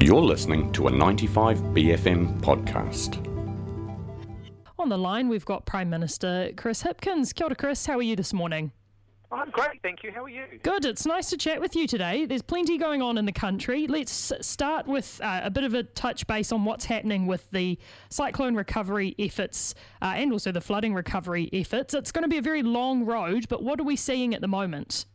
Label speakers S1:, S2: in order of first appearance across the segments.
S1: You're listening to a 95BFM podcast.
S2: On the line, we've got Prime Minister Chris Hipkins. Kia ora, Chris. How are you this morning?
S3: I'm great, thank you. How are you?
S2: Good. It's nice to chat with you today. There's plenty going on in the country. Let's start with uh, a bit of a touch base on what's happening with the cyclone recovery efforts uh, and also the flooding recovery efforts. It's going to be a very long road, but what are we seeing at the moment?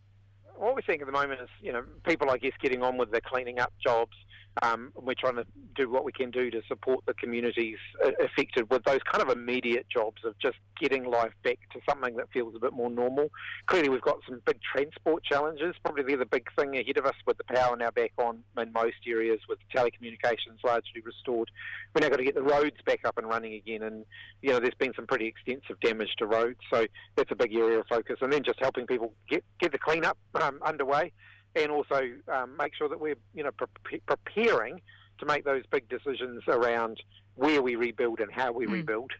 S3: What we're seeing at the moment is, you know, people, I guess, getting on with their cleaning up jobs, um, we're trying to do what we can do to support the communities uh, affected with those kind of immediate jobs of just getting life back to something that feels a bit more normal. Clearly, we've got some big transport challenges. Probably they're the big thing ahead of us with the power now back on in most areas, with telecommunications largely restored. We're now got to get the roads back up and running again, and you know there's been some pretty extensive damage to roads, so that's a big area of focus. And then just helping people get get the cleanup um, underway and also um, make sure that we're you know pre- preparing to make those big decisions around where we rebuild and how we mm. rebuild.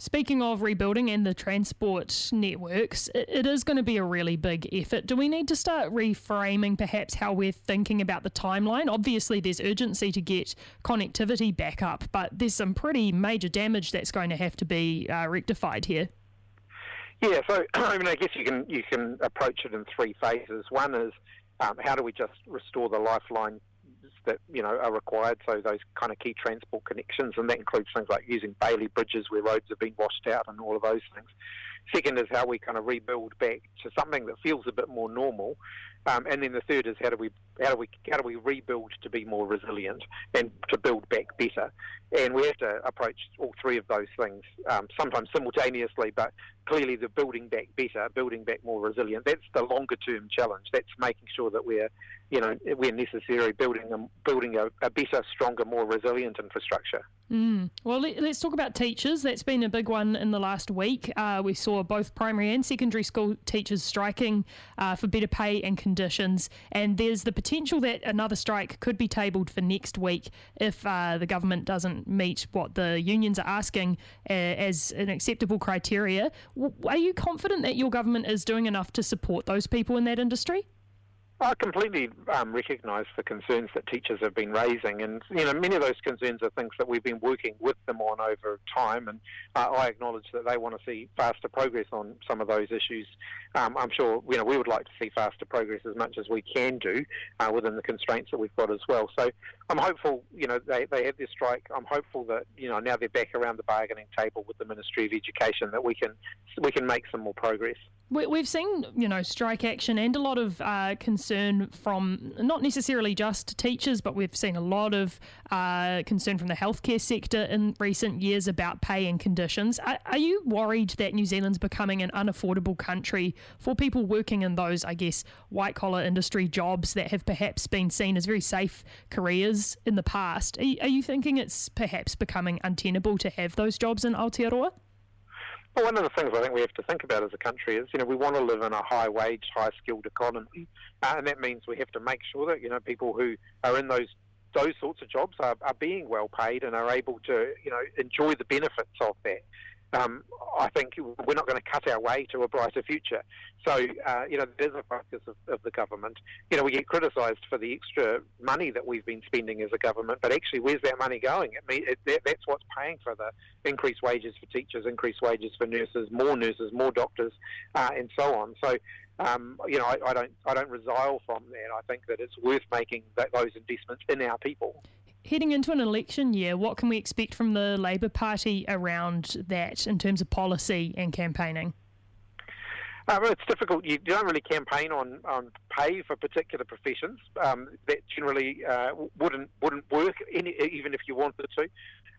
S2: Speaking of rebuilding and the transport networks, it is going to be a really big effort. Do we need to start reframing perhaps how we're thinking about the timeline? Obviously, there's urgency to get connectivity back up, but there's some pretty major damage that's going to have to be uh, rectified here.
S3: Yeah, so I mean, I guess you can you can approach it in three phases. One is um, how do we just restore the lifelines that you know are required? So those kind of key transport connections, and that includes things like using Bailey bridges where roads have been washed out and all of those things. Second is how we kind of rebuild back to something that feels a bit more normal, um, and then the third is how do we how do we how do we rebuild to be more resilient and to build back better? And we have to approach all three of those things um, sometimes simultaneously, but clearly the building back better, building back more resilient. That's the longer term challenge. That's making sure that we're you know where necessary building a, building a, a better, stronger, more resilient infrastructure.
S2: Mm. Well, let, us talk about teachers. That's been a big one in the last week. Uh, we saw both primary and secondary school teachers striking uh, for better pay and conditions, and there's the potential that another strike could be tabled for next week if uh, the government doesn't meet what the unions are asking uh, as an acceptable criteria. Are you confident that your government is doing enough to support those people in that industry?
S3: I completely um, recognise the concerns that teachers have been raising, and you know many of those concerns are things that we've been working with them on over time, and uh, I acknowledge that they want to see faster progress on some of those issues. Um, I'm sure you know we would like to see faster progress as much as we can do uh, within the constraints that we've got as well. So I'm hopeful, you know, they they had this strike. I'm hopeful that you know now they're back around the bargaining table with the Ministry of Education that we can we can make some more progress.
S2: We've seen, you know, strike action and a lot of uh, concern from not necessarily just teachers, but we've seen a lot of uh, concern from the healthcare sector in recent years about pay and conditions. Are, are, you worried that New Zealand's becoming an unaffordable country for people working in those, I guess, white collar industry jobs that have perhaps been seen as very safe careers in the past? Are, are you thinking it's perhaps becoming untenable to have those jobs in Aotearoa?
S3: Well, one of the things I think we have to think about as a country is, you know, we want to live in a high wage, high skilled economy, uh, and that means we have to make sure that, you know, people who are in those those sorts of jobs are, are being well paid and are able to, you know, enjoy the benefits of that um, I think we're not going to cut our way to a brighter future. So, uh, you know, there's a focus of, of, the government. You know, we get criticised for the extra money that we've been spending as a government, but actually, where's that money going? I mean, it, that, that's what's paying for the increased wages for teachers, increased wages for nurses, more nurses, more doctors, uh, and so on. So, um, you know, I, I, don't, I don't resile from that. I think that it's worth making that, those investments in our people
S2: heading into an election year, what can we expect from the Labour Party around that in terms of policy and campaigning?
S3: Uh, well, it's difficult. You don't really campaign on, on pay for particular professions. Um, that generally uh, wouldn't wouldn't work any, even if you wanted to.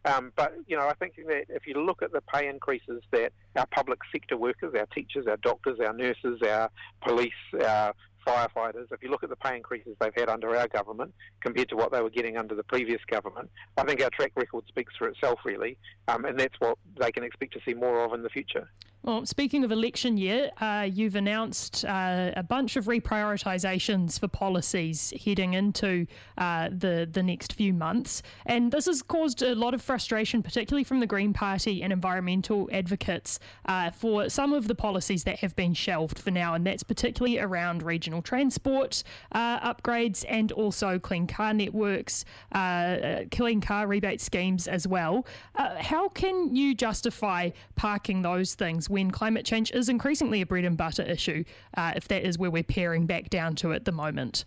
S3: Um, but you know, I think that if you look at the pay increases that our public sector workers, our teachers, our doctors, our nurses, our police, our firefighters, if you look at the pay increases they've had under our government compared to what they were getting under the previous government, I think our track record speaks for itself, really, um, and that's what they can expect to see more of in the future.
S2: Well, speaking of election year, uh, you've announced uh, a bunch of reprioritisations for policies heading into uh, the the next few months, and this has caused a lot of frustration, particularly from the Green Party and environmental advocates, uh, for some of the policies that have been shelved for now, and that's particularly around regional transport uh, upgrades and also clean car networks, uh, clean car rebate schemes as well. how can you justify parking those things? When climate change is increasingly a bread and butter issue, uh, if that is where we're paring back down to at the moment.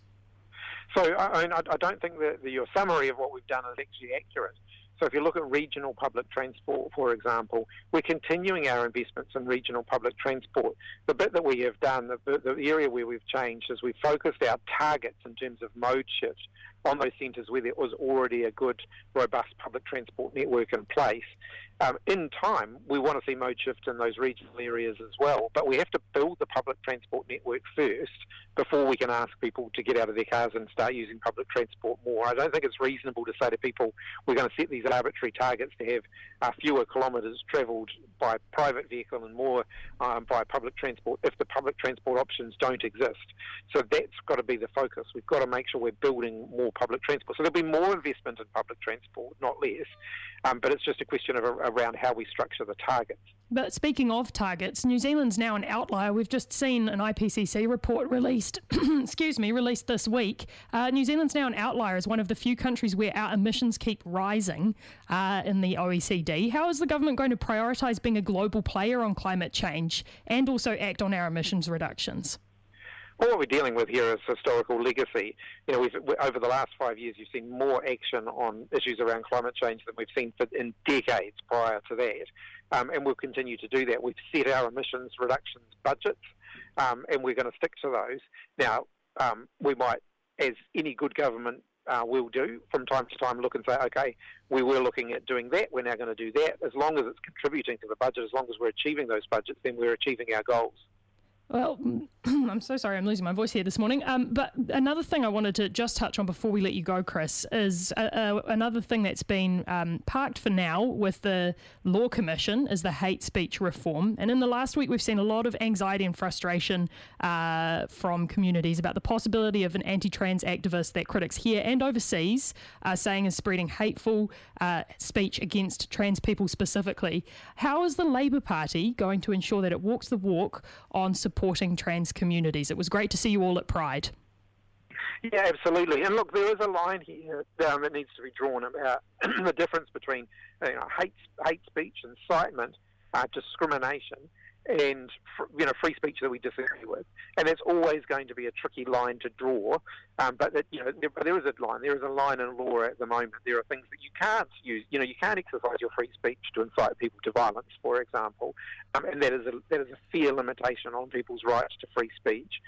S3: So I, I don't think that your summary of what we've done is actually accurate. So if you look at regional public transport, for example, we're continuing our investments in regional public transport. The bit that we have done, the, the area where we've changed, is we've focused our targets in terms of mode shift on those centres where there was already a good, robust public transport network in place. Um, in time, we want to see mode shift in those regional areas as well, but we have to build the public transport network first before we can ask people to get out of their cars and start using public transport more. I don't think it's reasonable to say to people we're going to set these arbitrary targets to have uh, fewer kilometres travelled by private vehicle and more um, by public transport if the public transport options don't exist. So that's got to be the focus. We've got to make sure we're building more public transport. So there'll be more investment in public transport, not less. Um, but it's just a question of around how we structure the targets.
S2: But speaking of targets, New Zealand's now an outlier. We've just seen an IPCC report released, excuse me, released this week. Uh, New Zealand's now an outlier as one of the few countries where our emissions keep rising uh, in the OECD. How is the government going to prioritise being a global player on climate change and also act on our emissions reductions?
S3: What we're dealing with here is historical legacy. You know, we've, over the last five years, you've seen more action on issues around climate change than we've seen for, in decades prior to that, um, and we'll continue to do that. We've set our emissions reductions budgets, um, and we're going to stick to those. Now, um, we might, as any good government uh, will do from time to time look and say, okay, we were looking at doing that, we're now going to do that. As long as it's contributing to the budget, as long as we're achieving those budgets, then we're achieving our goals.
S2: Well, I'm so sorry, I'm losing my voice here this morning. Um, but another thing I wanted to just touch on before we let you go, Chris, is uh, uh, another thing that's been um, parked for now with the Law Commission is the hate speech reform. And in the last week, we've seen a lot of anxiety and frustration uh, from communities about the possibility of an anti trans activist that critics here and overseas are saying is spreading hateful uh, speech against trans people specifically. How is the Labour Party going to ensure that it walks the walk on support? Supporting trans communities. It was great to see you all at Pride.
S3: Yeah, absolutely. And look, there is a line here um, that needs to be drawn about the difference between you know, hate, hate speech, incitement, uh, discrimination, and you know free speech that we disagree with, and that's always going to be a tricky line to draw. Um, but that, you know there, there is a line. There is a line in law at the moment. There are things that you can't use. You know you can't exercise your free speech to incite people to violence, for example, um, and that is a that is a fair limitation on people's rights to free speech.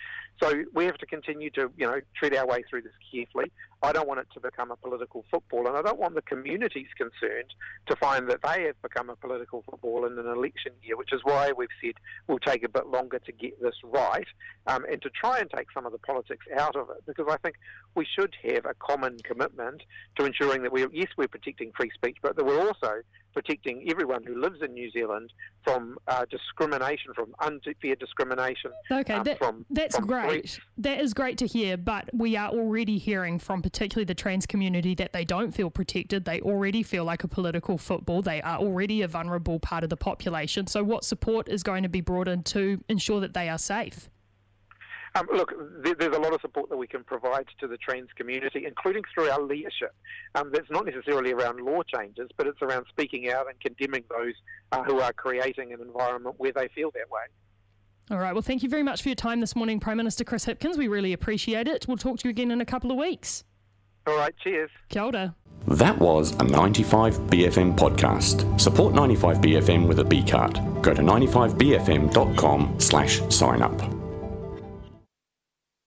S3: So we have to continue to you know tread our way through this carefully. I don't want it to become a political football, and I don't want the communities concerned to find that they have become a political football in an election year, which is why we've said we'll take a bit longer to get this right um, and to try and take some of the politics out of it, because I think we should have a common commitment to ensuring that we, yes, we're protecting free speech, but that we're also protecting everyone who lives in New Zealand from uh, discrimination, from unfair discrimination.
S2: Okay, um, that, from, that's from great. Threats. That is great to hear, but we are already hearing from particularly the trans community that they don't feel protected. They already feel like a political football. They are already a vulnerable part of the population. So, what support is going to be brought in to ensure that they are safe?
S3: Um, look, there, there's a lot of support that we can provide to the trans community, including through our leadership. Um, that's not necessarily around law changes, but it's around speaking out and condemning those uh, who are creating an environment where they feel that way.
S2: All right. Well, thank you very much for your time this morning, Prime Minister Chris Hipkins. We really appreciate it. We'll talk to you again in a couple of weeks.
S3: All right. Cheers.
S2: Kia ora.
S1: That was a 95BFM podcast. Support 95BFM with a B card. Go to 95BFM.com slash sign up.